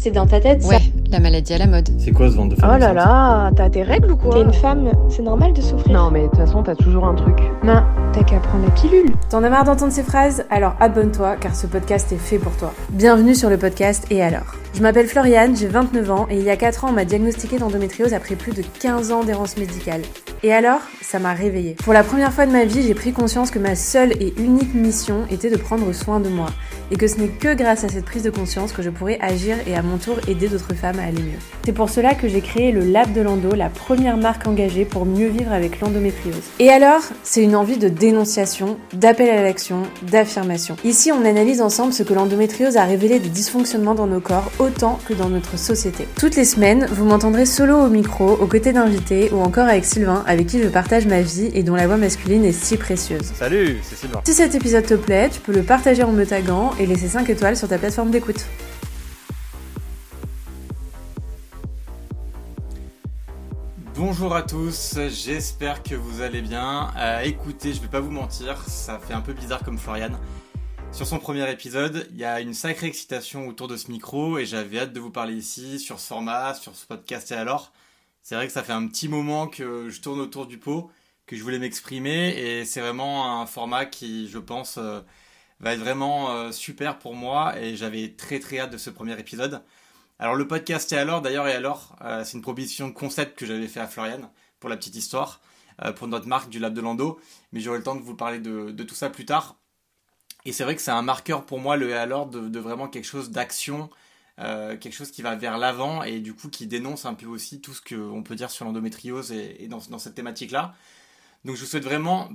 C'est dans ta tête, ça. Ouais, la maladie à la mode. C'est quoi ce ventre de femme Oh là là, t'as tes règles ou quoi T'es une femme, c'est normal de souffrir. Non mais de toute façon t'as toujours un truc. Non, t'as qu'à prendre la pilule. T'en as marre d'entendre ces phrases? Alors abonne-toi car ce podcast est fait pour toi. Bienvenue sur le podcast Et alors? Je m'appelle Floriane, j'ai 29 ans et il y a 4 ans on m'a diagnostiqué d'endométriose après plus de 15 ans d'errance médicale. Et alors Ça m'a réveillée. Pour la première fois de ma vie, j'ai pris conscience que ma seule et unique mission était de prendre soin de moi. Et que ce n'est que grâce à cette prise de conscience que je pourrais agir et à mon tour aider d'autres femmes à aller mieux. C'est pour cela que j'ai créé le Lab de l'Endo, la première marque engagée pour mieux vivre avec l'endométriose. Et alors, c'est une envie de dénonciation, d'appel à l'action, d'affirmation. Ici, on analyse ensemble ce que l'endométriose a révélé des dysfonctionnements dans nos corps autant que dans notre société. Toutes les semaines, vous m'entendrez solo au micro, aux côtés d'invités ou encore avec Sylvain, avec qui je partage ma vie et dont la voix masculine est si précieuse. Salut, c'est Sylvain. Si cet épisode te plaît, tu peux le partager en me taguant et laisser 5 étoiles sur ta plateforme d'écoute. Bonjour à tous, j'espère que vous allez bien. Euh, écoutez, je vais pas vous mentir, ça fait un peu bizarre comme Florian. Sur son premier épisode, il y a une sacrée excitation autour de ce micro et j'avais hâte de vous parler ici, sur ce format, sur ce podcast et alors. C'est vrai que ça fait un petit moment que je tourne autour du pot, que je voulais m'exprimer et c'est vraiment un format qui, je pense, euh, va être vraiment euh, super pour moi et j'avais très très hâte de ce premier épisode. Alors le podcast et alors, d'ailleurs et alors, euh, c'est une proposition concept que j'avais fait à Florian pour la petite histoire, pour notre marque du Lab de Lando, mais j'aurai le temps de vous parler de, tout ça plus tard. Et c'est vrai que c'est un marqueur pour moi le et alors de vraiment quelque chose d'action, euh, quelque chose qui va vers l'avant et du coup qui dénonce un peu aussi tout ce qu'on peut dire sur l'endométriose et, dans, cette thématique-là. Donc je vous souhaite vraiment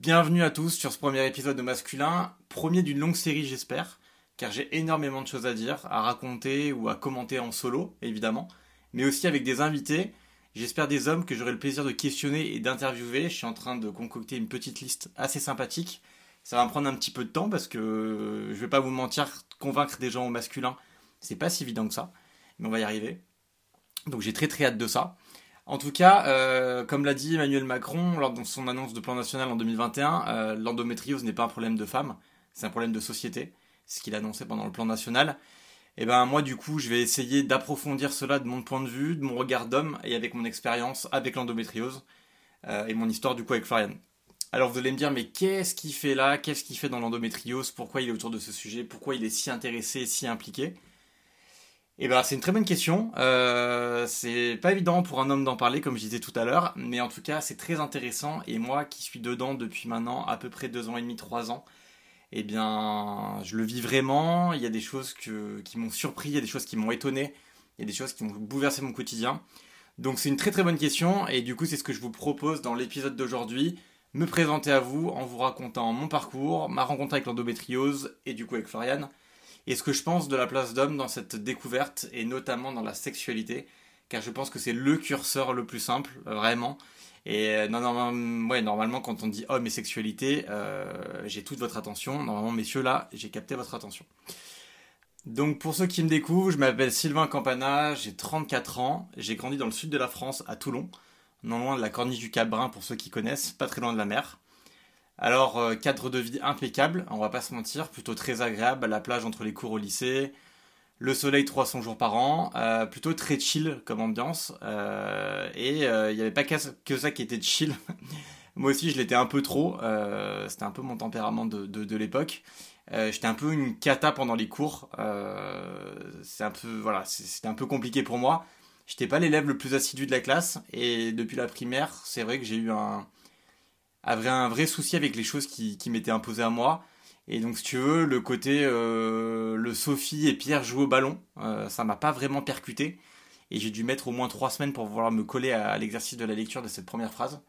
bienvenue à tous sur ce premier épisode de Masculin, premier d'une longue série j'espère car j'ai énormément de choses à dire, à raconter ou à commenter en solo, évidemment, mais aussi avec des invités. J'espère des hommes que j'aurai le plaisir de questionner et d'interviewer. Je suis en train de concocter une petite liste assez sympathique. Ça va me prendre un petit peu de temps parce que je vais pas vous mentir, convaincre des gens au masculin, c'est pas si évident que ça, mais on va y arriver. Donc j'ai très très hâte de ça. En tout cas, euh, comme l'a dit Emmanuel Macron lors de son annonce de plan national en 2021, euh, l'endométriose n'est pas un problème de femmes, c'est un problème de société ce qu'il annonçait pendant le plan national. Et ben moi du coup je vais essayer d'approfondir cela de mon point de vue, de mon regard d'homme et avec mon expérience avec l'endométriose euh, et mon histoire du coup avec Florian. Alors vous allez me dire mais qu'est-ce qu'il fait là? Qu'est-ce qu'il fait dans l'endométriose? Pourquoi il est autour de ce sujet? Pourquoi il est si intéressé si impliqué? Et ben c'est une très bonne question. Euh, c'est pas évident pour un homme d'en parler comme je disais tout à l'heure, mais en tout cas c'est très intéressant et moi qui suis dedans depuis maintenant à peu près deux ans et demi, trois ans, eh bien, je le vis vraiment. Il y a des choses que, qui m'ont surpris, il y a des choses qui m'ont étonné, il y a des choses qui m'ont bouleversé mon quotidien. Donc c'est une très très bonne question et du coup c'est ce que je vous propose dans l'épisode d'aujourd'hui. Me présenter à vous en vous racontant mon parcours, ma rencontre avec l'endométriose et du coup avec Florian, et ce que je pense de la place d'homme dans cette découverte et notamment dans la sexualité, car je pense que c'est le curseur le plus simple, vraiment. Et non, ouais, normalement, quand on dit homme et sexualité, euh, j'ai toute votre attention. Normalement, messieurs, là, j'ai capté votre attention. Donc, pour ceux qui me découvrent, je m'appelle Sylvain Campana, j'ai 34 ans, j'ai grandi dans le sud de la France, à Toulon, non loin de la corniche du Cap Brun, pour ceux qui connaissent, pas très loin de la mer. Alors, euh, cadre de vie impeccable, on va pas se mentir, plutôt très agréable, à la plage entre les cours au lycée, le soleil 300 jours par an, euh, plutôt très chill comme ambiance. Euh, et il n'y avait pas que ça qui était chill. Moi aussi, je l'étais un peu trop. C'était un peu mon tempérament de, de, de l'époque. J'étais un peu une cata pendant les cours. c'est un peu voilà, c'était un peu compliqué pour moi. J'étais pas l'élève le plus assidu de la classe. Et depuis la primaire, c'est vrai que j'ai eu un, vrai, un vrai souci avec les choses qui, m'étaient imposées à moi. Et donc, si tu veux, le côté euh, le Sophie et Pierre jouent au ballon, euh, ça m'a pas vraiment percuté. Et j'ai dû mettre au moins trois semaines pour pouvoir me coller à, l'exercice de la lecture de cette première phrase.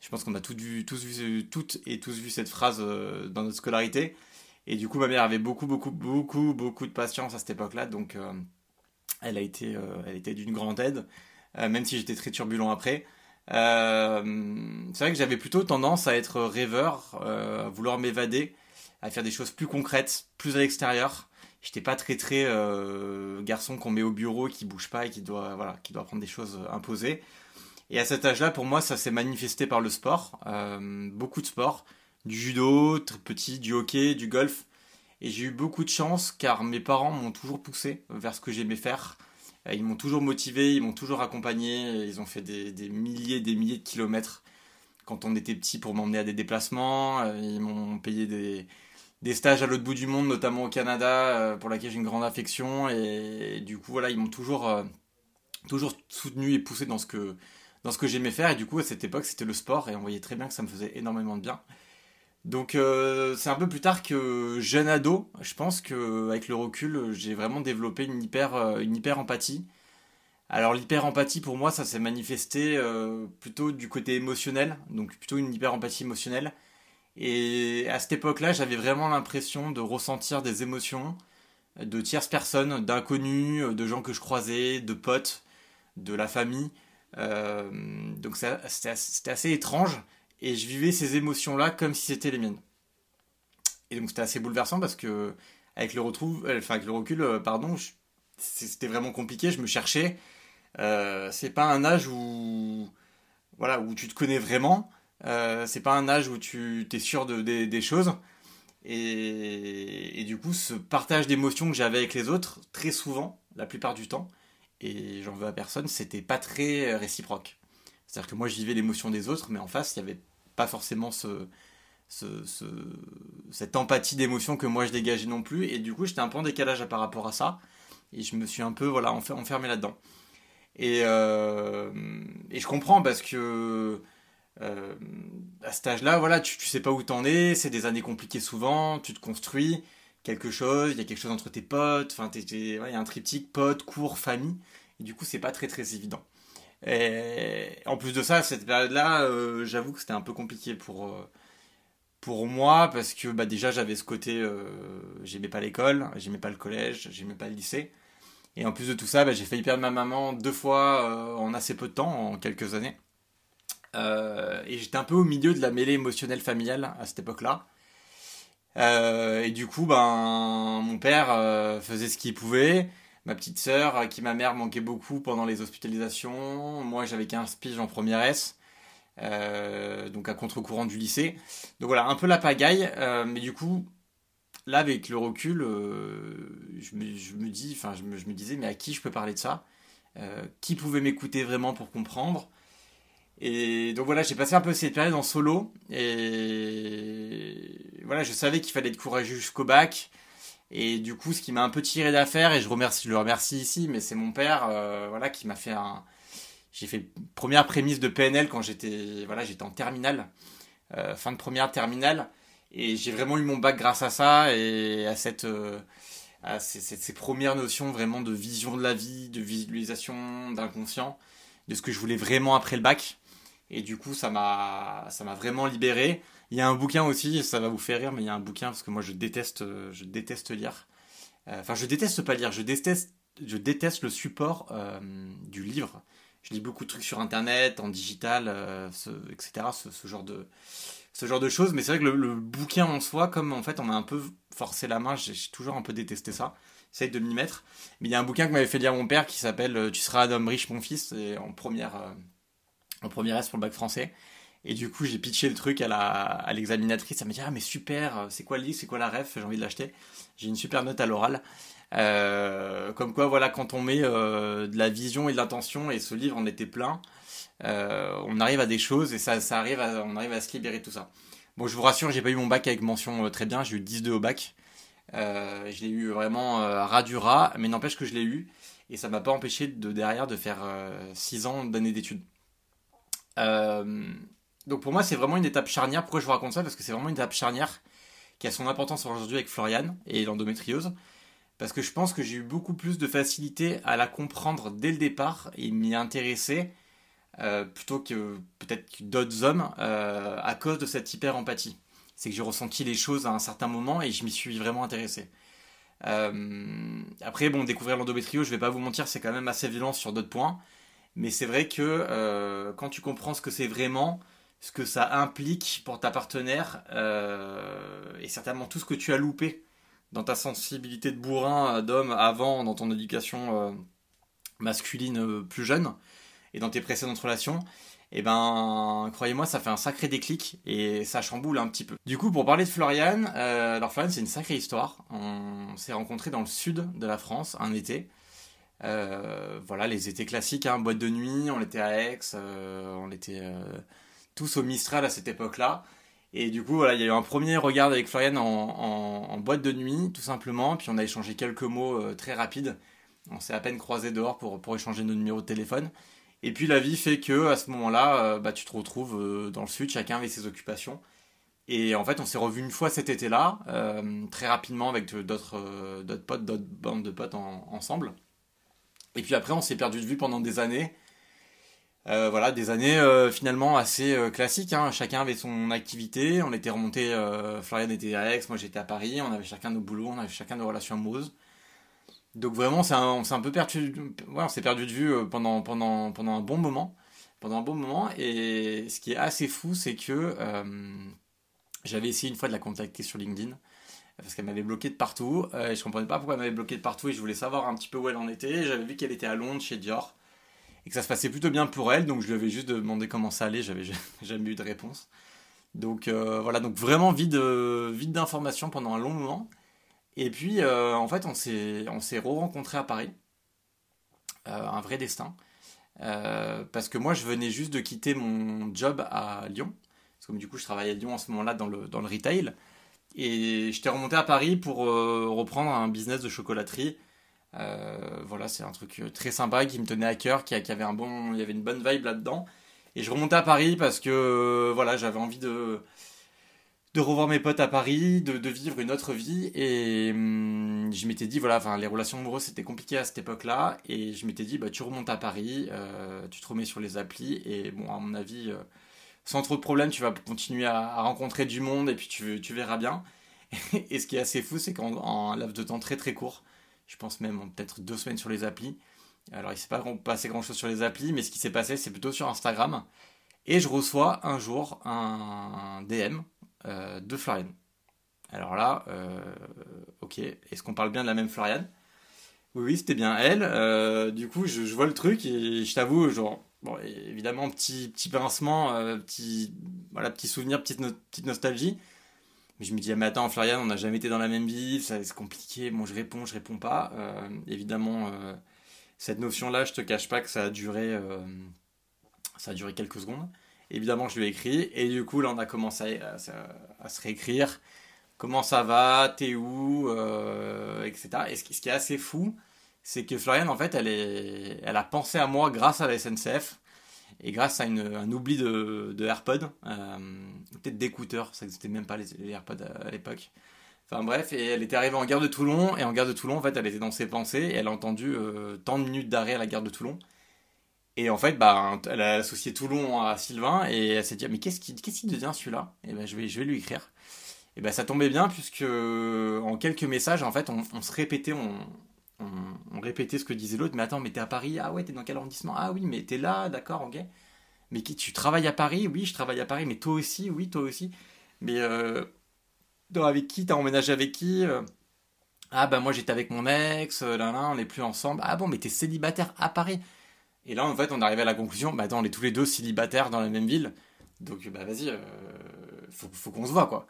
Je pense qu'on a tout vu, tous vu, toutes et tous vu cette phrase euh, dans notre scolarité. Et du coup, ma mère avait beaucoup, beaucoup, beaucoup, beaucoup de patience à cette époque-là. Donc, euh, elle a été, elle était d'une grande aide, même si j'étais très turbulent après. Euh, c'est vrai que j'avais plutôt tendance à être rêveur, à vouloir m'évader à faire des choses plus concrètes, plus à l'extérieur. J'étais pas très très euh, garçon qu'on met au bureau, qui bouge pas et qui doit voilà, qui doit prendre des choses imposées. Et à cet âge-là, pour moi, ça s'est manifesté par le sport, euh, beaucoup de sport, du judo, très petit, du hockey, du golf. Et j'ai eu beaucoup de chance car mes parents m'ont toujours poussé vers ce que j'aimais faire. Ils m'ont toujours motivé, ils m'ont toujours accompagné, ils ont fait des, des milliers des milliers de kilomètres quand on était petit pour m'emmener à des déplacements. Ils m'ont payé des, stages à l'autre bout du monde, notamment au Canada, pour laquelle j'ai une grande affection. Et, du coup, voilà, ils m'ont toujours, toujours soutenu et poussé dans ce que, dans ce que j'aimais faire. Et du coup, à cette époque, c'était le sport. Et on voyait très bien que ça me faisait énormément de bien. Donc euh, c'est un peu plus tard que jeune ado, je pense que avec le recul, j'ai vraiment développé une hyper, euh, une hyper empathie. Alors l'hyper empathie pour moi, ça s'est manifesté euh, plutôt du côté émotionnel, donc plutôt une hyper empathie émotionnelle. Et à cette époque-là, j'avais vraiment l'impression de ressentir des émotions de tierces personnes, d'inconnus, de gens que je croisais, de potes, de la famille. donc c'était assez étrange et je vivais ces émotions-là comme si c'était les miennes. Et donc c'était assez bouleversant parce que avec le, retrouve, euh, enfin, avec le recul, euh, pardon, c'était vraiment compliqué, je me cherchais. Euh, c'est pas un âge où, voilà, où tu te connais vraiment. C'est pas un âge où tu es sûr de, des choses. Et, et, du coup, ce partage d'émotions que j'avais avec les autres, très souvent, la plupart du temps, et j'en veux à personne, c'était pas très réciproque. C'est-à-dire que moi, je vivais l'émotion des autres, mais en face, il n'y avait pas forcément ce, ce, cette empathie d'émotion que moi je dégageais non plus. Et du coup, j'étais un peu en décalage par rapport à ça. Et je me suis un peu voilà, enfermé là-dedans. Et, euh, et, je comprends parce que euh, à cet âge-là, voilà, tu, tu sais pas où t'en es, c'est des années compliquées souvent, tu te construis quelque chose, il y a quelque chose entre tes potes, il y a un triptyque potes, cours, famille, et du coup, c'est pas très très évident. Et en plus de ça, cette période-là, euh, j'avoue que c'était un peu compliqué pour, euh, pour moi parce que bah, déjà j'avais ce côté, euh, j'aimais pas l'école, j'aimais pas le collège, j'aimais pas le lycée. Et en plus de tout ça, bah, j'ai failli perdre ma maman deux fois en assez peu de temps, en quelques années. et j'étais un peu au milieu de la mêlée émotionnelle familiale à cette époque-là. et du coup, ben, mon père faisait ce qu'il pouvait ma petite sœur, à qui ma mère manquait beaucoup pendant les hospitalisations. Moi, j'avais 15 piges en première S, euh, donc à contre-courant du lycée. Donc voilà, un peu la pagaille, euh, mais du coup, là, avec le recul, euh, je, me, dis, je me, disais, mais à qui je peux parler de ça? Qui pouvait m'écouter vraiment pour comprendre? Et donc voilà, j'ai passé un peu cette période en solo. Et voilà, je savais qu'il fallait être courageux jusqu'au bac. Et du coup, ce qui m'a un peu tiré d'affaire, et je, remercie, le remercie ici, mais c'est mon père euh, voilà, qui m'a fait un. J'ai fait première prémisse de PNL quand j'étais voilà, en terminale, euh, fin de première terminale, et j'ai vraiment eu mon bac grâce à ça et à cette. Euh, à ces, ces, premières notions vraiment de vision de la vie, de visualisation, d'inconscient, de ce que je voulais vraiment après le bac. Et du coup, ça m'a vraiment libéré. Il y a un bouquin aussi, ça va vous faire rire, mais il y a un bouquin parce que moi je déteste, euh, je déteste lire. Euh, enfin, je déteste pas lire, je déteste, je déteste le support euh, du livre. Je lis beaucoup de trucs sur internet, en digital, etc. Ce, genre de, ce genre de choses. Mais c'est vrai que le, bouquin en soi, comme en fait on m'a un peu forcé la main, j'ai toujours un peu détesté ça. J'essaye de m'y mettre. Mais il y a un bouquin que m'avait fait lire mon père qui s'appelle Tu seras un homme riche, mon fils, en première, en première S pour le bac français. Et du coup, j'ai pitché le truc à, la, à l'examinatrice. Elle m'a dit Ah, mais super, c'est quoi le livre, c'est quoi la ref? J'ai envie de l'acheter. J'ai une super note à l'oral. Euh, comme quoi, voilà, quand on met euh, de la vision et de l'intention, et ce livre en était plein, euh, on arrive à des choses et ça, ça arrive à, on arrive à se libérer de tout ça. Bon, je vous rassure, j'ai pas eu mon bac avec mention très bien, j'ai eu 10-2 au bac. je l'ai eu vraiment ras du ras, mais n'empêche que je l'ai eu et ça m'a pas empêché de derrière de faire 6 ans d'années d'études. Donc pour moi, c'est vraiment une étape charnière. Pourquoi je vous raconte ça? Parce que c'est vraiment une étape charnière qui a son importance aujourd'hui avec Floriane et l'endométriose. Parce que je pense que j'ai eu beaucoup plus de facilité à la comprendre dès le départ et m'y intéresser euh, plutôt que peut-être d'autres hommes euh, à cause de cette hyper empathie. C'est que j'ai ressenti les choses à un certain moment et je m'y suis vraiment intéressé. Euh, après, bon, découvrir l'endométriose, je vais pas vous mentir, c'est quand même assez violent sur d'autres points. Mais c'est vrai que quand tu comprends ce que c'est vraiment, ce que ça implique pour ta partenaire euh, et certainement tout ce que tu as loupé dans ta sensibilité de bourrin d'homme avant dans ton éducation euh, masculine euh, plus jeune et dans tes précédentes relations et ben croyez-moi ça fait un sacré déclic et ça chamboule un petit peu. Du coup pour parler de Florian, euh, alors Florian c'est une sacrée histoire. On s'est rencontrés dans le sud de la France un été. Euh, voilà les étés classiques, hein, boîte de nuit, on était à Aix, euh, on était tous au Mistral à cette époque-là. Et du coup, voilà, il y a eu un premier regard avec Florian en, boîte de nuit, tout simplement. Puis on a échangé quelques mots très rapides. On s'est à peine croisé dehors pour, pour échanger nos numéros de téléphone. Et puis la vie fait que à ce moment-là, euh, bah, tu te retrouves euh, dans le sud, chacun avec ses occupations. Et en fait, on s'est revu une fois cet été-là, euh, très rapidement avec d'autres d'autres potes, d'autres bandes de potes ensemble. Et puis après, on s'est perdu de vue pendant des années. Voilà, des années finalement assez classiques. Hein. Chacun avait son activité. On était remonté, Florian était à Aix, moi j'étais à Paris. On avait chacun nos boulots, on avait chacun nos relations amoureuses. Donc vraiment, on s'est un peu perdu, perdu de vue euh, pendant, un bon moment. Pendant un. Et ce qui est assez fou, c'est que euh, j'avais essayé une fois de la contacter sur LinkedIn. Parce qu'elle m'avait bloqué de partout. Euh, et je comprenais pas pourquoi elle m'avait bloqué de partout. Et je voulais savoir un petit peu où elle en était. J'avais vu qu'elle était à Londres chez Dior. Et que ça se passait plutôt bien pour elle. Donc je lui avais juste demandé comment ça allait. J'avais jamais eu de réponse. Donc voilà, donc vraiment vide, vide d'informations pendant un long moment. Et puis, euh, en fait, on s'est, on s'est re-rencontrés à Paris. Euh, un vrai destin. Euh, parce que moi, je venais juste de quitter mon job à Lyon. Parce que du coup, je travaillais à Lyon en ce moment-là dans le, dans le retail. Et j'étais remonté à Paris pour reprendre un business de chocolaterie. Voilà, c'est un truc très sympa qui me tenait à cœur, qui, avait un bon, il y avait une bonne vibe là-dedans. Et je remontais à Paris parce que voilà, j'avais envie de, de revoir mes potes à Paris, de, vivre une autre vie. Et hum, je m'étais dit, voilà, les relations amoureuses, c'était compliqué à cette époque-là. Et je m'étais dit, bah, tu remontes à Paris, euh, tu te remets sur les applis. Et bon, à mon avis, euh, sans trop de problèmes, tu vas continuer à, rencontrer du monde et puis tu, tu verras bien. et ce qui est assez fou, c'est qu'en laps de temps très très court, je pense même peut-être deux semaines sur les applis. Alors, il s'est pas passé grand-chose sur les applis, mais ce qui s'est passé, c'est plutôt sur Instagram. Et je reçois un jour un DM euh, de Florian. Alors là, euh, ok, est-ce qu'on parle bien de la même Florian? Oui, oui, c'était bien elle. Euh, du coup, je, vois le truc et je t'avoue, genre, bon, évidemment, petit, petit pincement, petit, voilà, petit souvenir, petite, petite nostalgie. Mais je me dis, ah, mais attends, Florian, on n'a jamais été dans la même ville, c'est compliqué. Bon, je réponds, je réponds pas. évidemment, cette notion-là, je te cache pas que ça a duré, ça a duré quelques secondes. Évidemment, je lui ai écrit. Et du coup, là, on a commencé à, se réécrire. Comment ça va? T'es où? Euh, Etc. Et ce, qui est assez fou, c'est que Florian, en fait, elle, est, elle a pensé à moi grâce à la SNCF et grâce à un oubli de, de AirPod, euh, peut-être d'écouteurs, ça n'existait même pas les, AirPods à, l'époque. Enfin bref, et elle était arrivée en gare de Toulon, et en gare de Toulon, en fait, elle était dans ses pensées, et elle a entendu euh, tant de minutes d'arrêt à la gare de Toulon. Et en fait, bah, elle a associé Toulon à Sylvain et elle s'est dit mais qu'est-ce qui, qu'est-ce qui devient celui-là? Et ben je vais, lui écrire. Et ben ça tombait bien puisque en quelques messages, en fait, on, se répétait, on, on, répétait ce que disait l'autre. Mais attends, mais t'es à Paris? Ah ouais, t'es dans quel arrondissement? Ah oui, mais t'es là, d'accord, ok. Mais qui, tu travailles à Paris Oui, je travaille à Paris. Mais toi aussi Oui, toi aussi. Mais euh, avec qui T'as emménagé avec qui euh? Ah bah moi j'étais avec mon ex, là là, on n'est plus ensemble. Ah bon, mais t'es célibataire à Paris et là, en fait, on arrivait à la conclusion, bah attends, on est tous les deux célibataires dans la même ville, donc bah vas-y, euh, faut, qu'on se voit, quoi.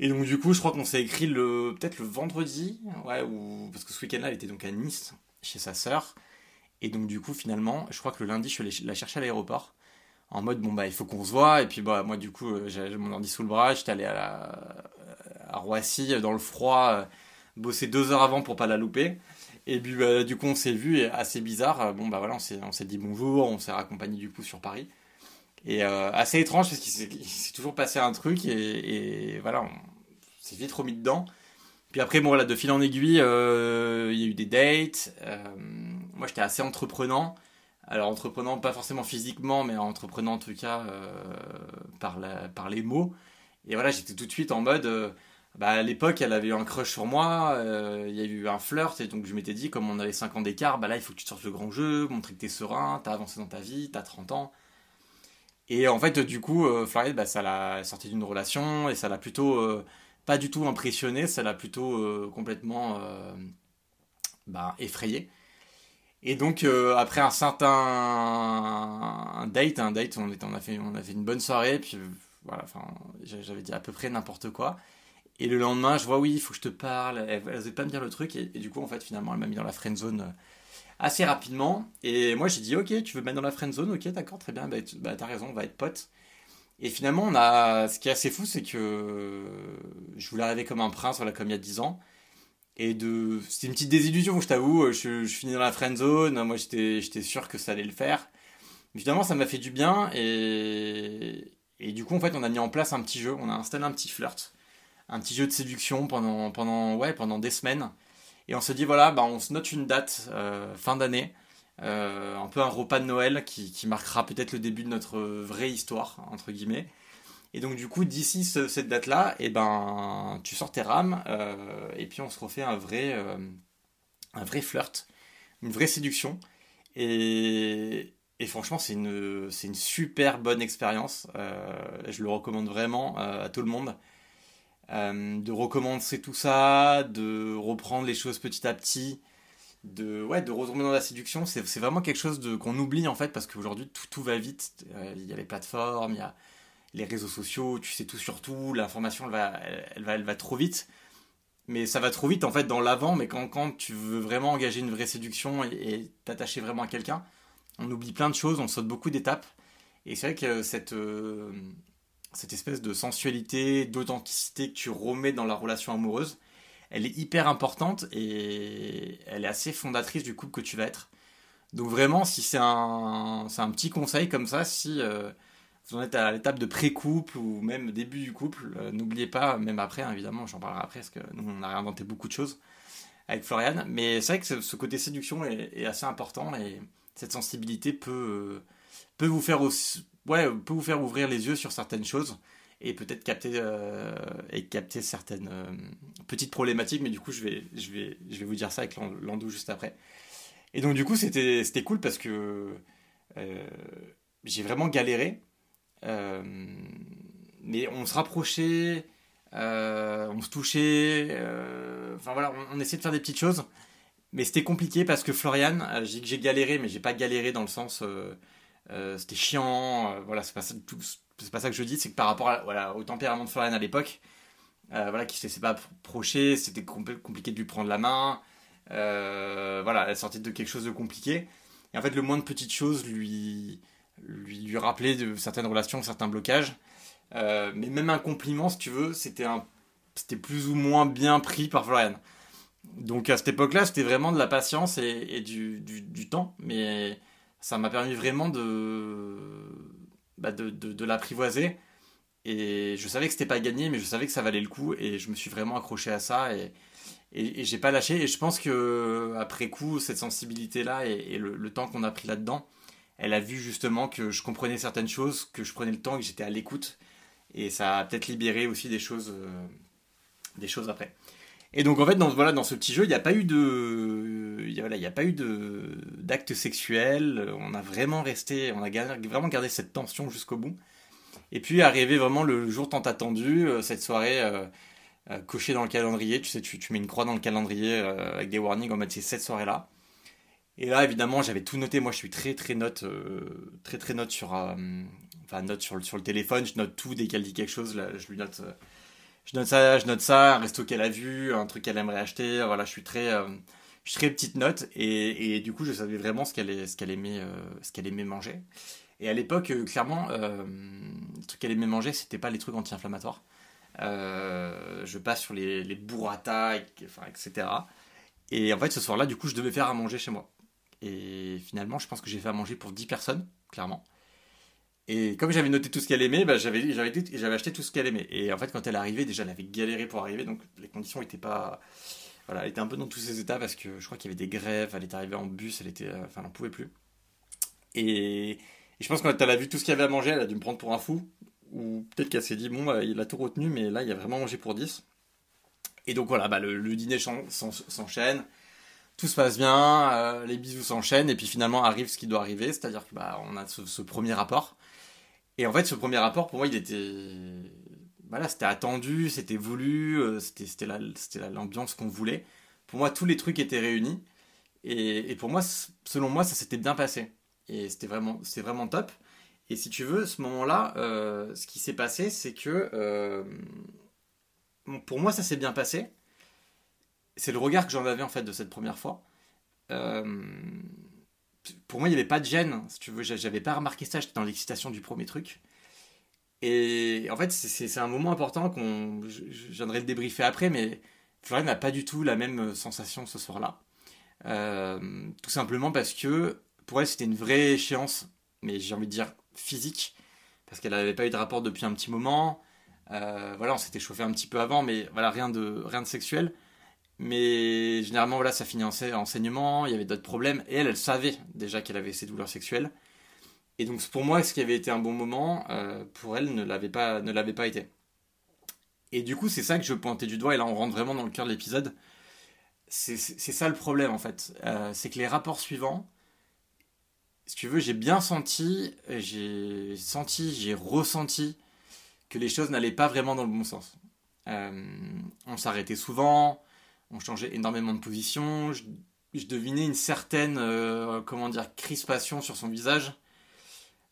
Et donc du coup, je crois qu'on s'est écrit le peut-être le vendredi, ouais, ou parce que ce week-end-là, elle était donc à Nice chez sa sœur. Et donc du coup, finalement, je crois que le lundi, je suis allé la chercher à l'aéroport en mode bon bah il faut qu'on se voit. Et puis bah moi du coup, euh, j'ai mon ordi sous le bras, j'étais allé à, la, à Roissy dans le froid, euh, bosser deux heures avant pour pas la louper. Et puis bah, du coup on s'est vu, et assez bizarre, bon bah voilà, on s'est dit bonjour, on s'est raccompagné du coup sur Paris. Et euh, assez étrange parce qu'il s'est toujours passé un truc et, voilà, on s'est vite remis dedans. Puis après, bon voilà, de fil en aiguille, euh, il y a eu des dates. Euh, moi j'étais assez entreprenant. Alors entreprenant pas forcément physiquement, mais entreprenant en tout cas par, la, par les mots. Et voilà, j'étais tout de suite en mode bah, à l'époque, elle avait eu un crush sur moi, euh, il y a eu un flirt, et donc je m'étais dit, comme on avait 5 ans d'écart, bah là, il faut que tu sortes le grand jeu, montrer que t'es serein, t'as avancé dans ta vie, t'as 30 ans. Et en fait, du coup, euh, bah, ça l'a sorti d'une relation, et ça l'a plutôt, euh, pas du tout impressionné, ça l'a plutôt complètement bah, effrayé. Et donc euh, après un certain date, un date, on, a fait, on a fait une bonne soirée, puis euh, voilà, enfin j'avais dit à peu près n'importe quoi. Et le lendemain, je vois oui, il faut que je te parle. Elle, elle osait pas me dire le truc, et, du coup en fait finalement elle m'a mis dans la friend zone euh, assez rapidement. Et moi j'ai dit ok, tu veux me mettre dans la friend zone, ok d'accord, très bien, bah, bah t'as raison, on va être potes. Et finalement, on a, ce qui est assez fou, c'est que je voulais arriver comme un prince, voilà, comme il y a 10 ans. Et de, c'était une petite désillusion, je t'avoue. Je, je finis dans la friend zone. Moi, j'étais, j'étais sûr que ça allait le faire. Mais finalement, ça m'a fait du bien. Et, du coup, en fait, on a mis en place un petit jeu. On a installé un petit flirt. Un petit jeu de séduction pendant, pendant, ouais, pendant des semaines. Et on se dit, voilà, bah, on se note une date, euh, fin d'année. Euh, un peu un repas de Noël qui marquera peut-être le début de notre vraie histoire, entre guillemets. Et donc du coup, d'ici cette date-là, eh ben, tu sors tes rames euh, et puis on se refait un vrai, euh, un vrai flirt, une vraie séduction. Et, franchement, c'est une, c'est une super bonne expérience. Euh, je le recommande vraiment à tout le monde. de recommencer tout ça, de reprendre les choses petit à petit, de, ouais, de retomber dans la séduction. C'est, vraiment quelque chose qu'on oublie en fait parce qu'aujourd'hui tout, tout va vite. Il y a les plateformes, il y a les réseaux sociaux, tu sais tout sur tout, l'information elle va, elle, va, elle va trop vite. Mais ça va trop vite en fait dans l'avant, mais quand, quand tu veux vraiment engager une vraie séduction et t'attacher vraiment à quelqu'un, on oublie plein de choses, on saute beaucoup d'étapes. Et c'est vrai que cette, euh, cette espèce de sensualité, d'authenticité que tu remets dans la relation amoureuse, elle est hyper importante et elle est assez fondatrice du couple que tu vas être. Donc vraiment, si c'est un, un petit conseil comme ça, si euh, vous en êtes à l'étape de pré-couple ou même début du couple, euh, n'oubliez pas, même après, hein, évidemment, j'en parlerai après, parce que nous, on a réinventé beaucoup de choses avec Florian. Mais c'est vrai que ce, côté séduction est, assez important et cette sensibilité peut, euh, peut, vous faire ouais, peut vous faire ouvrir les yeux sur certaines choses et peut-être capter, euh, capter certaines petites problématiques. Mais du coup, je vais, je vais, je vais vous dire ça avec Landou juste après. Et donc, du coup, c'était cool parce que j'ai vraiment galéré mais on se rapprochait, euh, on se touchait, euh, enfin voilà, on, essayait de faire des petites choses. Mais c'était compliqué parce que Florian, j'ai galéré, mais j'ai pas galéré dans le sens c'était chiant. voilà, c'est pas, pas ça que je dis, c'est que par rapport voilà, au tempérament de Florian à l'époque, voilà, qui ne s'est pas approché, c'était compliqué de lui prendre la main. voilà, elle sortait de quelque chose de compliqué. Et en fait, le moins de petites choses lui, lui, rappeler de certaines relations, certains blocages. Euh, mais même un compliment, si tu veux, c'était un, c'était plus ou moins bien pris par Florian. Donc à cette époque-là, c'était vraiment de la patience et, du, du, temps, mais ça m'a permis vraiment de, bah de, de, l'apprivoiser. Et je savais que c'était pas gagné, mais je savais que ça valait le coup, et je me suis vraiment accroché à ça, et, et, j'ai pas lâché. Et je pense que après coup, cette sensibilité-là et, le, le, temps qu'on a pris là-dedans, elle a vu justement que je comprenais certaines choses, que je prenais le temps, que j'étais à l'écoute. Et ça a peut-être libéré aussi des choses, euh, des choses après. Et donc en fait, dans, voilà, dans ce petit jeu, il n'y a pas eu de, il n'y a pas eu de d'acte sexuel. On a vraiment resté, on a gardé, vraiment gardé cette tension jusqu'au bout. Et puis arrivé vraiment le jour tant attendu, euh, cette soirée euh, cochée dans le calendrier. Tu sais, tu, tu, mets une croix dans le calendrier avec des warnings en mode c'est cette soirée là. Et là, évidemment, j'avais tout noté. Moi, je suis très, très note, euh, très, très note sur, euh, enfin, note sur le, téléphone. Je note tout dès qu'elle dit quelque chose. Là, je lui note, euh, je note ça, je note ça, un resto qu'elle a vu, un truc qu'elle aimerait acheter. Voilà, je suis très, je suis très petite note. Et, et, du coup, je savais vraiment ce qu'elle, ce qu'elle aimait, ce qu'elle aimait manger. Et à l'époque, clairement, le truc qu'elle aimait manger, c'était pas les trucs anti-inflammatoires. je passe sur les, les burrata, enfin, etc. Et en fait, ce soir-là, du coup, je devais faire à manger chez moi. Et finalement, je pense que j'ai fait à manger pour 10 personnes, clairement. Et comme j'avais noté tout ce qu'elle aimait, bah, j'avais, j'avais, acheté tout ce qu'elle aimait. Et en fait, quand elle est arrivée, déjà, elle avait galéré pour arriver, donc les conditions n'étaient pas. Voilà, elle était un peu dans tous ses états parce que je crois qu'il y avait des grèves, elle était arrivée en bus, elle était. Enfin, elle n'en pouvait plus. Et, je pense que quand elle a vu tout ce qu'il y avait à manger, elle a dû me prendre pour un fou. Ou peut-être qu'elle s'est dit, bon, bah, il a tout retenu, mais là, il y a vraiment mangé pour 10. Et donc voilà, bah, le dîner s'enchaîne tout se passe bien, euh, les bisous s'enchaînent, et puis finalement arrive ce qui doit arriver, c'est-à-dire que bah, on a ce, premier rapport. Et en fait, ce premier rapport, pour moi, il était. Voilà, c'était attendu, c'était voulu, euh, c'était l'ambiance qu'on voulait. Pour moi, tous les trucs étaient réunis. Et, pour moi, selon moi, ça s'était bien passé. Et c'était vraiment, vraiment top. Et si tu veux, ce moment-là, euh, ce qui s'est passé, c'est que euh, pour moi, ça s'est bien passé. C'est le regard que j'en avais en fait de cette première fois. Euh, pour moi, il n'y avait pas de gêne, si tu veux. J'avais pas remarqué ça, j'étais dans l'excitation du premier truc. Et en fait, c'est un moment important qu'on. Je, viendrai le débriefer après, mais Florian n'a pas du tout la même sensation ce soir-là. tout simplement parce que pour elle, c'était une vraie échéance, mais j'ai envie de dire physique, parce qu'elle n'avait pas eu de rapport depuis un petit moment. Euh, voilà, on s'était chauffé un petit peu avant, mais voilà, rien de, rien de sexuel. Mais généralement, voilà, ça finit en enseignement, il y avait d'autres problèmes, et elle, elle savait déjà qu'elle avait ces douleurs sexuelles. Et donc, pour moi, ce qui avait été un bon moment, euh, pour elle, ne l'avait pas, ne l'avait pas été. Et du coup, c'est ça que je pointais du doigt, et là, on rentre vraiment dans le cœur de l'épisode. C'est ça le problème, en fait. Euh, c'est que les rapports suivants, si tu veux, j'ai bien senti, j'ai senti, j'ai ressenti que les choses n'allaient pas vraiment dans le bon sens. Euh, on s'arrêtait souvent, on changeait énormément de position, je, devinais une certaine, euh, comment dire, crispation sur son visage,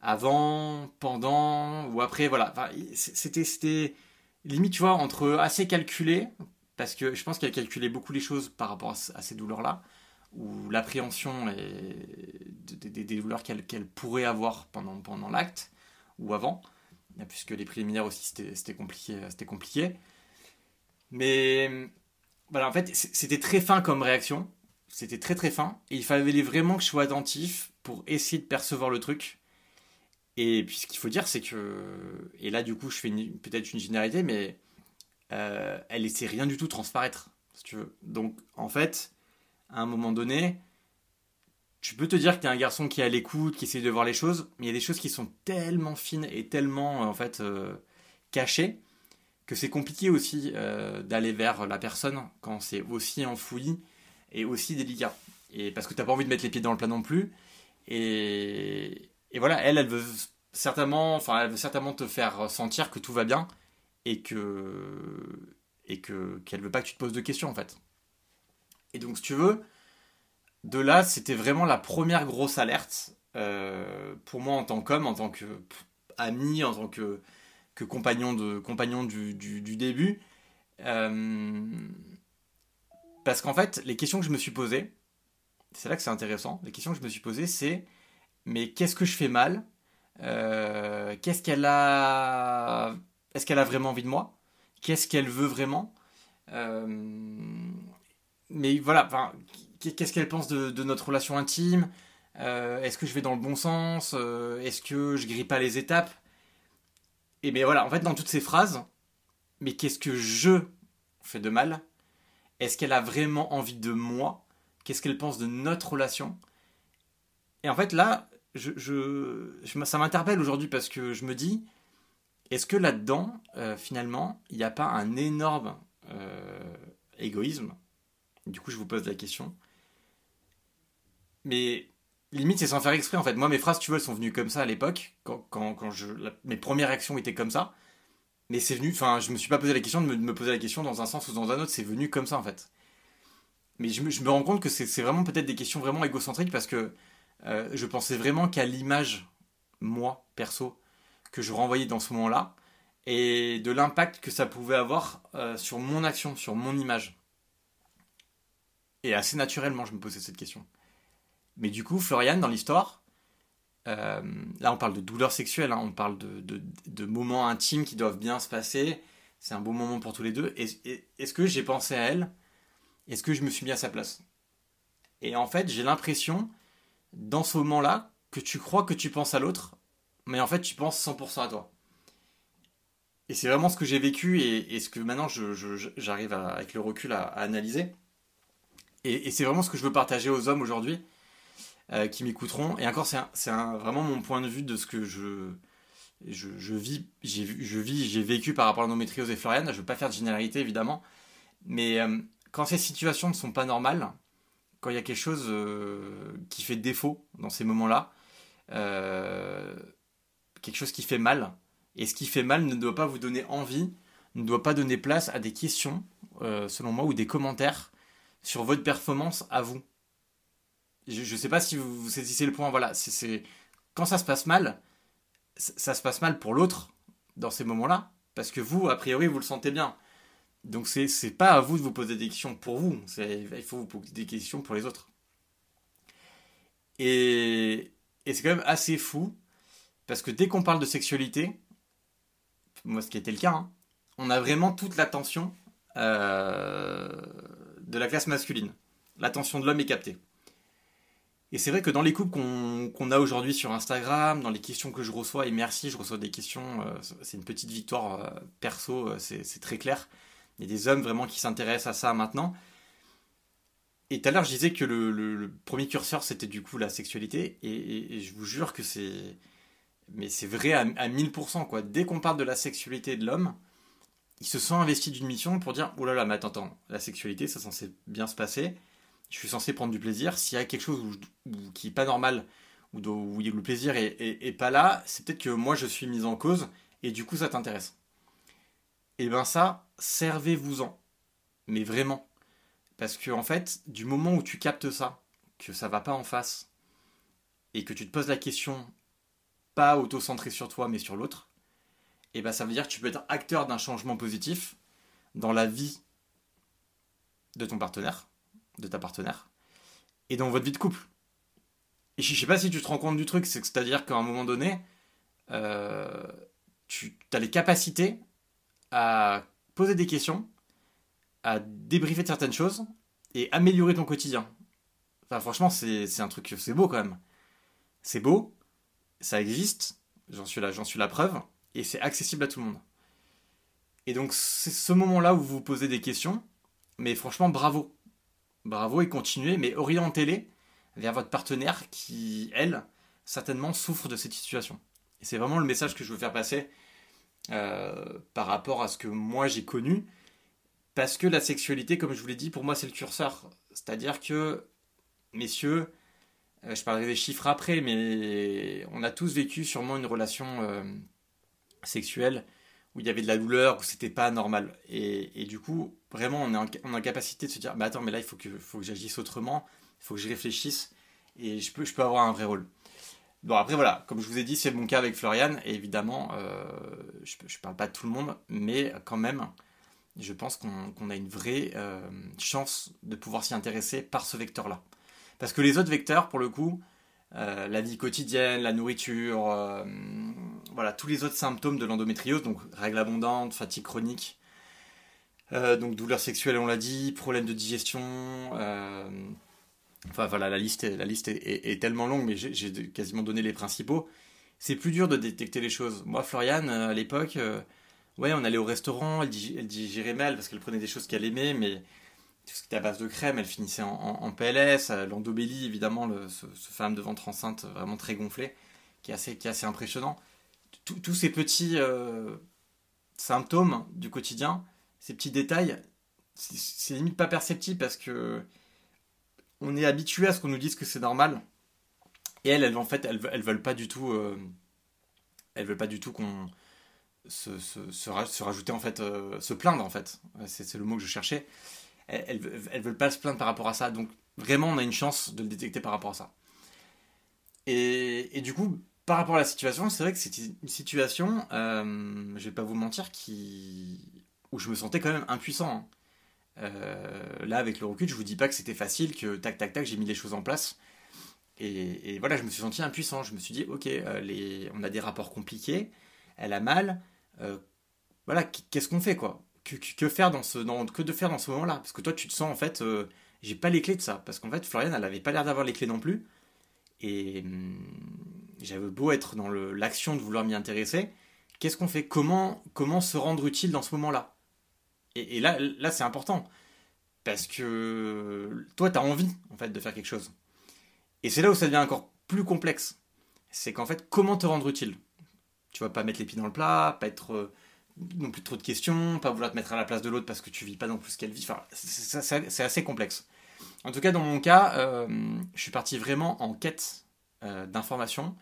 avant, pendant ou après, voilà. c'était, c'était limite, tu vois, entre assez calculé, parce que je pense qu'elle calculait beaucoup les choses par rapport à ces douleurs-là, ou l'appréhension des, douleurs qu'elle pourrait avoir pendant, pendant l'acte ou avant, puisque les préliminaires aussi c'était compliqué, compliqué. Mais voilà, en fait, c'était très fin comme réaction, c'était très très fin, et il fallait vraiment que je sois attentif pour essayer de percevoir le truc. Et puis ce qu'il faut dire, c'est que, et là du coup je fais peut-être une généralité, mais euh, elle laissait rien du tout transparaître, si tu veux. Donc en fait, à un moment donné, tu peux te dire que tu es un garçon qui est à l'écoute, qui essaie de voir les choses, mais il y a des choses qui sont tellement fines et tellement en fait euh, cachées que c'est compliqué aussi euh, d'aller vers la personne quand c'est aussi enfoui et aussi délicat. Et parce que tu n'as pas envie de mettre les pieds dans le plat non plus. Et, et voilà, elle, elle veut certainement, enfin, elle veut certainement te faire sentir que tout va bien et que et que qu'elle veut pas que tu te poses de questions en fait. Et donc, si tu veux, de là, c'était vraiment la première grosse alerte euh, pour moi en tant qu'homme, en tant qu'ami, en tant que, que compagnon, de, compagnon du, début. Euh, parce qu'en fait, les questions que je me suis posées, c'est là que c'est intéressant, les questions que je me suis posées, c'est mais qu'est-ce que je fais mal? Euh, Qu'est-ce qu'elle a Est-ce qu'elle a vraiment envie de moi? Qu'est-ce qu'elle veut vraiment? Mais voilà, qu'est-ce qu'elle pense de, notre relation intime? Euh, Est-ce que je vais dans le bon sens? Euh, Est-ce que je grille pas les étapes? Et bien voilà, en fait, dans toutes ces phrases, mais qu'est-ce que je fais de mal? Est-ce qu'elle a vraiment envie de moi? Qu'est-ce qu'elle pense de notre relation? Et en fait, là, je, je, ça m'interpelle aujourd'hui parce que je me dis, est-ce que là-dedans, euh, finalement, il n'y a pas un énorme égoïsme? Du coup, je vous pose la question. Mais limite, c'est sans faire exprès en fait. Moi, mes phrases, tu vois, sont venues comme ça à l'époque, quand, quand, je, mes premières réactions étaient comme ça. Mais c'est venu, enfin, je me suis pas posé la question de me, poser la question dans un sens ou dans un autre, c'est venu comme ça en fait. Mais je me, je me rends compte que c'est vraiment peut-être des questions vraiment égocentriques parce que euh, je pensais vraiment qu'à l'image, moi, perso, que je renvoyais dans ce moment-là, et de l'impact que ça pouvait avoir euh, sur mon action, sur mon image. Et assez naturellement, je me posais cette question. Mais du coup, Florian, dans l'histoire, euh, là on parle de douleur sexuelle, hein, on parle de, moments intimes qui doivent bien se passer. C'est un beau moment pour tous les deux. Est-ce que j'ai pensé à elle? Est-ce que je me suis mis à sa place? Et en fait, j'ai l'impression, dans ce moment-là, que tu crois que tu penses à l'autre, mais en fait, tu penses 100% à toi. Et c'est vraiment ce que j'ai vécu et, ce que maintenant j'arrive avec le recul à analyser. Et, c'est vraiment ce que je veux partager aux hommes aujourd'hui euh, qui m'écouteront. Et encore, c'est vraiment mon point de vue de ce que je, vis, j'ai vécu par rapport à l'endométriose et Floriane. Je ne veux pas faire de généralité, évidemment. Mais euh, quand ces situations ne sont pas normales, quand il y a quelque chose euh, qui fait défaut dans ces moments-là, quelque chose qui fait mal, et ce qui fait mal ne doit pas vous donner envie, ne doit pas donner place à des questions, selon moi, ou des commentaires sur votre performance à vous. Je, je sais pas si vous, saisissez le point. Voilà, c'est- quand ça se passe mal, ça, se passe mal pour l'autre dans ces moments-là, parce que vous, a priori, vous le sentez bien. Donc c'est c'est pas à vous de vous poser des questions pour vous, il faut vous poser des questions pour les autres. Et, et c'est quand même assez fou, parce que dès qu'on parle de sexualité, moi ce qui était le cas, hein, on a vraiment toute l'attention euh, de la classe masculine. L'attention de l'homme est captée. Et c'est vrai que dans les couples qu'on a aujourd'hui sur Instagram, dans les questions que je reçois, et merci, je reçois des questions, euh, c'est une petite victoire euh, perso, euh, c'est très clair. Il y a des hommes vraiment qui s'intéressent à ça maintenant. Et tout à l'heure, je disais que le, premier curseur, c'était du coup la sexualité, et je vous jure que c'est... Mais c'est vrai à, à 1000%, quoi. Dès qu'on parle de la sexualité de l'homme, il se sent investi d'une mission pour dire, oh là là, mais attends, attends, la sexualité, ça censé bien se passer, je suis censé prendre du plaisir, s'il y a quelque chose où où- qui est pas normal, do- où le plaisir est, pas là, c'est peut-être que moi je suis mis en cause, et du coup ça t'intéresse. Et ben ça, servez-vous-en. Mais vraiment. Parce que en fait, du moment où tu captes ça, que ça va pas en face, et que tu te poses la question, pas auto-centré sur toi, mais sur l'autre, et ben ça veut dire que tu peux être acteur d'un changement positif dans la vie de ton partenaire, de ta partenaire, et dans votre vie de couple. Et je sais pas si tu te rends compte du truc, c'est-à-dire qu'à un moment donné, euh, tu as les capacités à poser des questions, à débriefer certaines choses et améliorer ton quotidien. Enfin, franchement, c'est un truc, c'est beau quand même. C'est beau, ça existe, j'en suis, j'en suis la preuve, et c'est accessible à tout le monde. Et donc, c'est ce moment-là où vous vous posez des questions, mais franchement, bravo. Bravo et continuez, mais orientez-les vers votre partenaire qui, elle, certainement souffre de cette situation. Et c'est vraiment le message que je veux faire passer euh, par rapport à ce que moi j'ai connu. Parce que la sexualité, comme je vous l'ai dit, pour moi c'est le curseur. C'est-à-dire que, messieurs, euh, je parlerai des chiffres après, mais on a tous vécu sûrement une relation euh, sexuelle où il y avait de la douleur, où c'était pas normal. Et, et du coup, vraiment, on est, en, capacité de se dire, bah attends, mais là, il faut que, faut que j'agisse autrement, il faut que je réfléchisse, et je peux, avoir un vrai rôle. Bon, après, voilà, comme je vous ai dit, c'est mon cas avec Florian, et évidemment, euh, je, je parle pas de tout le monde, mais quand même, je pense qu'on a une vraie euh, chance de pouvoir s'y intéresser par ce vecteur-là. Parce que les autres vecteurs, pour le coup, euh, la vie quotidienne, la nourriture, voilà, tous les autres symptômes de l'endométriose, donc règles abondantes, fatigue chronique, euh, donc douleurs sexuelles, on l'a dit, problèmes de digestion, euh, enfin voilà, la liste, est, la liste est, tellement longue, mais j'ai quasiment donné les principaux. C'est plus dur de détecter les choses. Moi, Floriane, à l'époque, euh, ouais, on allait au restaurant, elle, dig- elle digérait mal parce qu'elle prenait des choses qu'elle aimait, mais tout ce qui était à base de crème, elle finissait en, PLS. L'endobélie, évidemment, ce, ce femme de ventre enceinte vraiment très gonflé, qui est assez, qui est assez impressionnant. Tous ces petits symptômes du quotidien, ces petits détails, c'est- c'est limite pas perceptible parce que on est habitué à ce qu'on nous dise que c'est normal. Et elles, elles, en fait, elles, veulent pas du tout, euh, elles veulent pas du tout qu'on se, se, se, ra- se rajouter en fait, euh, se plaindre en fait. C'est c'est le mot que je cherchais. Elles, veulent pas se plaindre par rapport à ça. Donc vraiment, on a une chance de le détecter par rapport à ça. Et, du coup, par rapport à la situation, c'est vrai que c'était une situation, euh, je vais pas vous mentir, qui où je me sentais quand même impuissant. hein. Euh, là, avec le recul, je vous dis pas que c'était facile, que tac tac tac, j'ai mis les choses en place. Et, voilà, je me suis senti impuissant. Je me suis dit, ok, euh, on a des rapports compliqués, elle a mal. euh, voilà, qu'est-ce qu'on fait quoi? Que, faire dans ce, que de faire dans ce moment-là? Parce que toi, tu te sens en fait, euh, j'ai pas les clés de ça. Parce qu'en fait, Floriane, elle avait pas l'air d'avoir les clés non plus. Et hum, j'avais beau être dans l'action de vouloir m'y intéresser, qu'est-ce qu'on fait? Comment, comment se rendre utile dans ce moment-là? Et, là, là c'est important. Parce que toi, tu as envie en fait de faire quelque chose. Et c'est là où ça devient encore plus complexe. C'est qu'en fait, comment te rendre utile? Tu vas pas mettre les pieds dans le plat, pas être euh, non plus trop de questions, pas vouloir te mettre à la place de l'autre parce que tu vis pas non plus ce qu'elle vit. Enfin, c'est- assez complexe. En tout cas, dans mon cas, euh, je suis parti vraiment en quête euh, d'informations.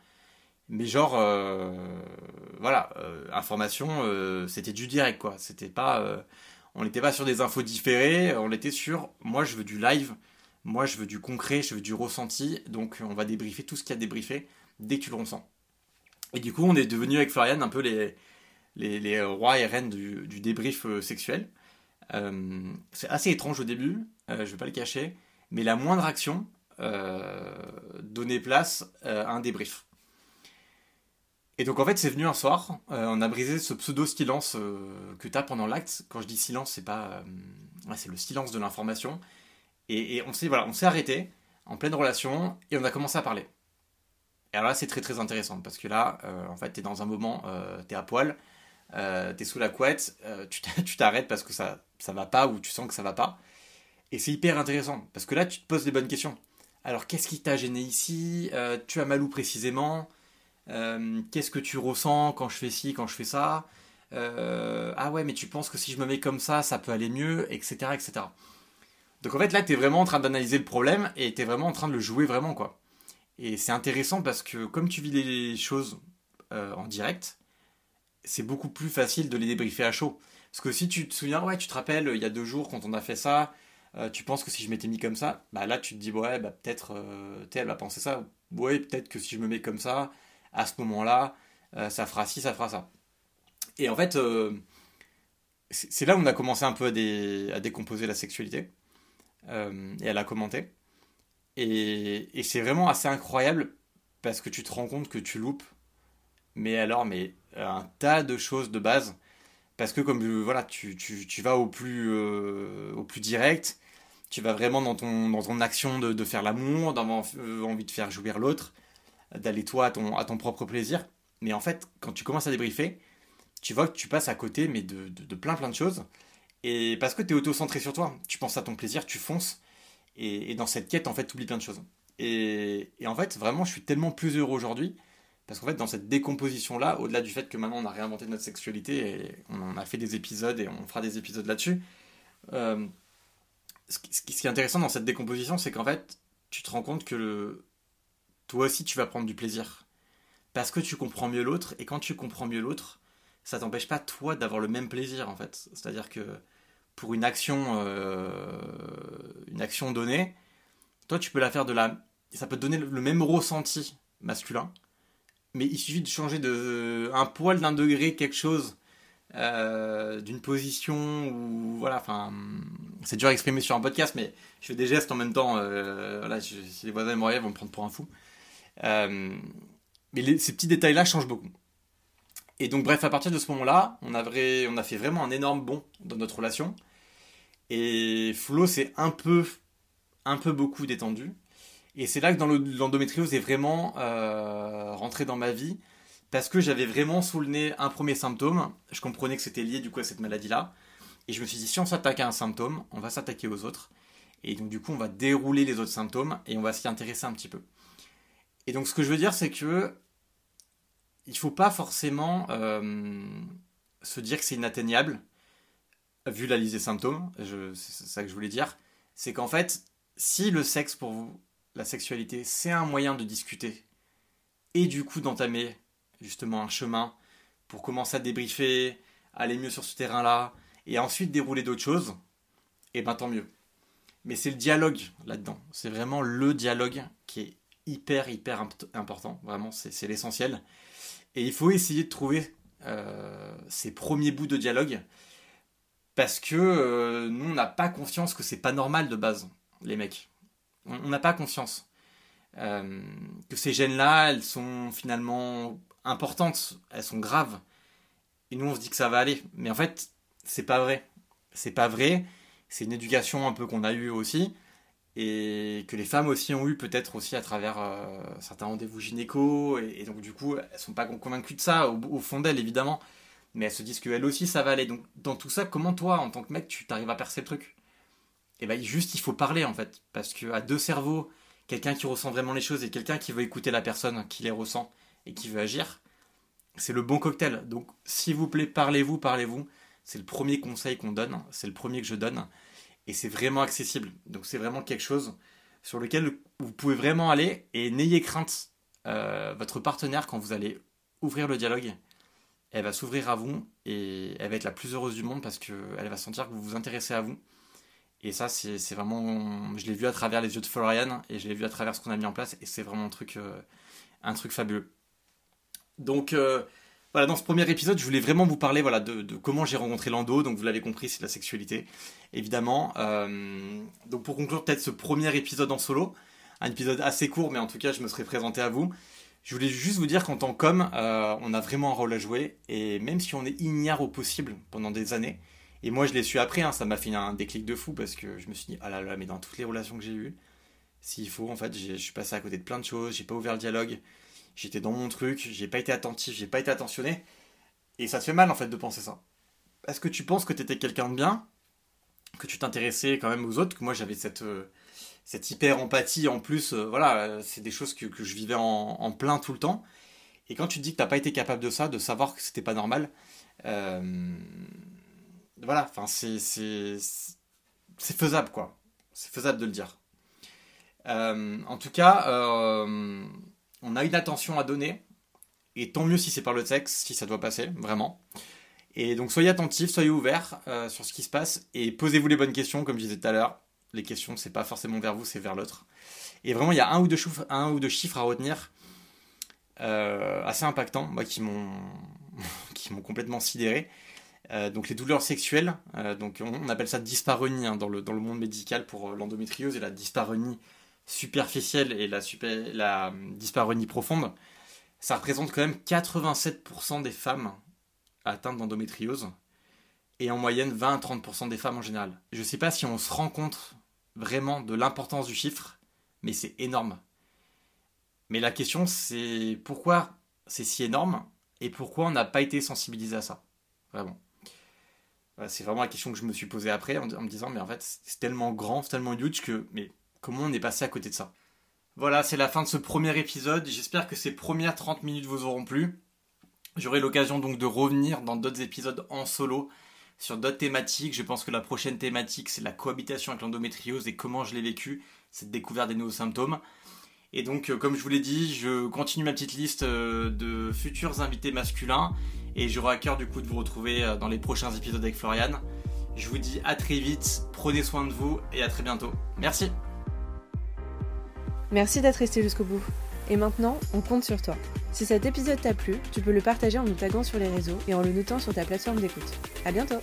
Mais genre, euh, voilà, information, c'était du direct, quoi. C'était pas, on n'était pas sur des infos différées, on était sur, moi, je veux du live, Moi, je veux du concret, je veux du ressenti. Donc, on va débriefer tout ce qu'il y a débriefé dès que tu le ressens. Et du coup, on est devenu avec Florian un peu les, rois et reines du, débrief euh, sexuel. Euh, c'est assez étrange au début, je ne vais pas le cacher, mais la moindre action donnait place à un débrief. Et donc en fait, c'est venu un soir, euh, on a brisé ce pseudo-silence euh, que tu as pendant l'acte. Quand je dis silence, c'est pas. Euh, c'est le silence de l'information. Et, on s'est voilà, arrêté en pleine relation et on a commencé à parler. Et alors là, c'est très très intéressant parce que là, en fait, tu es dans un moment, tu es à poil, tu es sous la couette, tu t'arrêtes parce que ça, ça va pas ou tu sens que ça va pas. Et c'est hyper intéressant parce que là, tu te poses les bonnes questions. Alors, qu'est-ce qui t'a gêné ici? Tu as mal où précisément? Euh, qu'est-ce que tu ressens quand je fais ci, quand je fais ça euh, Ah ouais, mais tu penses que si je me mets comme ça, ça peut aller mieux, etc. etc. Donc en fait, là, tu es vraiment en train d'analyser le problème et tu es vraiment en train de le jouer vraiment, quoi. Et c'est intéressant parce que comme tu vis les choses euh, en direct, c'est beaucoup plus facile de les débriefer à chaud. Parce que si tu te souviens, ouais, tu te rappelles, il y a deux jours, quand on a fait ça, tu penses que si je m'étais mis comme ça, bah là, tu te dis, ouais, bah peut-être, elle va penser ça. Ouais, peut-être que si je me mets comme ça, à ce moment-là, euh, ça fera ci, ça fera ça. Et en fait, euh, c'est là où on a commencé un peu à, décomposer la sexualité euh, et à la commenter. Et, c'est vraiment assez incroyable parce que tu te rends compte que tu loupes, mais alors, mais un tas de choses de base. Parce que comme voilà, tu, vas au plus, au plus direct, tu vas vraiment dans ton, dans ton action de, de faire l'amour, d'avoir envie de faire jouir l'autre d'aller toi à ton, à ton propre plaisir. Mais en fait, quand tu commences à débriefer, tu vois que tu passes à côté mais de, de, plein plein de choses. Et parce que tu es auto-centré sur toi, tu penses à ton plaisir, tu fonces. Et, dans cette quête, en fait, tu oublies plein de choses. Et, et, en fait, vraiment, je suis tellement plus heureux aujourd'hui. Parce qu'en fait, dans cette décomposition-là, au-delà du fait que maintenant on a réinventé notre sexualité et on en a fait des épisodes et on fera des épisodes là-dessus, euh, ce, ce, qui est intéressant dans cette décomposition, c'est qu'en fait, tu te rends compte que le, toi aussi tu vas prendre du plaisir. Parce que tu comprends mieux l'autre, et quand tu comprends mieux l'autre, ça t'empêche pas toi d'avoir le même plaisir en fait. C'est-à-dire que pour une action, euh, donnée, toi tu peux la faire de la, ça peut te donner le même ressenti masculin, mais il suffit de changer de un poil d'un degré quelque chose, euh, d'une position ou voilà, enfin c'est dur à exprimer sur un podcast, mais je fais des gestes en même temps. Euh, si les voisins me vont me prendre pour un fou. Euh, mais ces petits détails-là changent beaucoup. Et donc, bref, à partir de ce moment-là, on, a fait vraiment un énorme bond dans notre relation. Et Flo s'est un peu, un peu beaucoup détendu. Et c'est là que l'endométriose est vraiment euh, rentré dans ma vie. Parce que j'avais vraiment sous le nez un premier symptôme. Je comprenais que c'était lié du coup à cette maladie-là. Et je me suis dit, si on s'attaque à un symptôme, on va s'attaquer aux autres. Et donc du coup, on va dérouler les autres symptômes et on va s'y intéresser un petit peu. Et donc ce que je veux dire, c'est que il faut pas forcément euh, se dire que c'est inatteignable, vu la liste des symptômes, c'est ça que je voulais dire, c'est qu'en fait, si le sexe pour vous, la sexualité, c'est un moyen de discuter, et du coup d'entamer justement un chemin pour commencer à débriefer, aller mieux sur ce terrain-là, et ensuite dérouler d'autres choses, et eh ben tant mieux. Mais c'est le dialogue là-dedans, c'est vraiment le dialogue qui est hyper, hyper important. Vraiment, c'est l'essentiel. Et il faut essayer de trouver euh, ces premiers bouts de dialogue. Parce que euh, nous, on n'a pas conscience que c'est pas normal de base, les mecs. On n'a pas conscience. Euh, que ces gènes-là, elles sont finalement importantes, elles sont graves. Et nous, on se dit que ça va aller. Mais en fait, c'est pas vrai. C'est pas vrai. C'est une éducation un peu qu'on a eue aussi et que les femmes aussi ont eu peut-être aussi à travers euh, certains rendez-vous gynéco. Et, donc du coup elles sont pas convaincues de ça au, fond d'elles évidemment. Mais elles se disent qu'elles aussi ça va aller. Donc dans tout ça comment toi en tant que mec tu t'arrives à percer le truc? Et eh ben juste il faut parler en fait. Parce que à deux cerveaux quelqu'un qui ressent vraiment les choses et quelqu'un qui veut écouter la personne qui les ressent et qui veut agir c'est le bon cocktail. Donc s'il vous plaît parlez-vous parlez-vous. C'est le premier conseil qu'on donne. C'est le premier que je donne et c'est vraiment accessible. Donc c'est vraiment quelque chose sur lequel vous pouvez vraiment aller et n'ayez crainte. Euh, votre partenaire, quand vous allez ouvrir le dialogue, elle va s'ouvrir à vous et elle va être la plus heureuse du monde parce qu'elle va sentir que vous vous intéressez à vous Et ça, c'est vraiment. Je l'ai vu à travers les yeux de Florian et je l'ai vu à travers ce qu'on a mis en place et c'est vraiment un truc, euh, fabuleux. Donc, euh, voilà, dans ce premier épisode, je voulais vraiment vous parler voilà, de, comment j'ai rencontré Lando. Donc, vous l'avez compris, c'est la sexualité, évidemment. Euh, donc, pour conclure, peut-être ce premier épisode en solo, un épisode assez court, mais en tout cas, je me serais présenté à vous. Je voulais juste vous dire qu'en tant qu'homme, euh, on a vraiment un rôle à jouer. Et même si on est ignare au possible pendant des années, et moi je l'ai su après, hein, ça m'a fait un déclic de fou parce que je me suis dit, ah là là, mais dans toutes les relations que j'ai eues, s'il faut, en fait, je suis passé à côté de plein de choses, j'ai pas ouvert le dialogue, j'étais dans mon truc, j'ai pas été attentif, j'ai pas été attentionné. Et ça te fait mal en fait de penser ça. Est-ce que tu penses que t'étais quelqu'un de bien? Que tu t'intéressais quand même aux autres? Que moi j'avais cette. euh, cette hyper empathie en plus, euh, voilà, euh, c'est des choses que, que je vivais en, plein tout le temps. Et quand tu te dis que t'as pas été capable de ça, de savoir que c'était pas normal, euh, voilà, enfin c'est c'est faisable quoi, c'est faisable de le dire. En tout cas, on a une attention à donner, et tant mieux si c'est par le sexe, si ça doit passer, vraiment. Et donc soyez attentifs, soyez ouverts euh, sur ce qui se passe, et posez-vous les bonnes questions, comme je disais tout à l'heure les questions, c'est pas forcément vers vous, c'est vers l'autre. Et vraiment, il y a un ou deux chiffres, à retenir, euh, assez impactants, moi, qui m'ont, complètement sidéré. Euh, donc les douleurs sexuelles, donc on, appelle ça dyspareunie hein, dans, le, monde médical pour l'endométriose et la dyspareunie superficielle et la, super, euh, dyspareunie profonde. Ça représente quand même 87% des femmes atteintes d'endométriose et en moyenne 20 à 30% des femmes en général. Je sais pas si on se rend compte vraiment de l'importance du chiffre, mais c'est énorme. Mais la question c'est pourquoi c'est si énorme et pourquoi on n'a pas été sensibilisé à ça. Vraiment. Voilà, c'est vraiment la question que je me suis posée après en, en me disant mais en fait c'est tellement grand, c'est tellement huge que mais comment on est passé à côté de ça Voilà, c'est la fin de ce premier épisode. J'espère que ces premières 30 minutes vous auront plu. J'aurai l'occasion donc de revenir dans d'autres épisodes en solo sur d'autres thématiques. Je pense que la prochaine thématique, c'est la cohabitation avec l'endométriose et comment je l'ai vécu, cette découverte des nouveaux symptômes. Et donc, euh, comme je vous l'ai dit, je continue ma petite liste euh, de futurs invités masculins et j'aurai à cœur du coup de vous retrouver euh, dans les prochains épisodes avec Florian. Je vous dis à très vite, prenez soin de vous et à très bientôt. Merci. Merci d'être resté jusqu'au bout. Et maintenant, on compte sur toi. Si cet épisode t'a plu, tu peux le partager en nous taguant sur les réseaux et en le notant sur ta plateforme d'écoute. À bientôt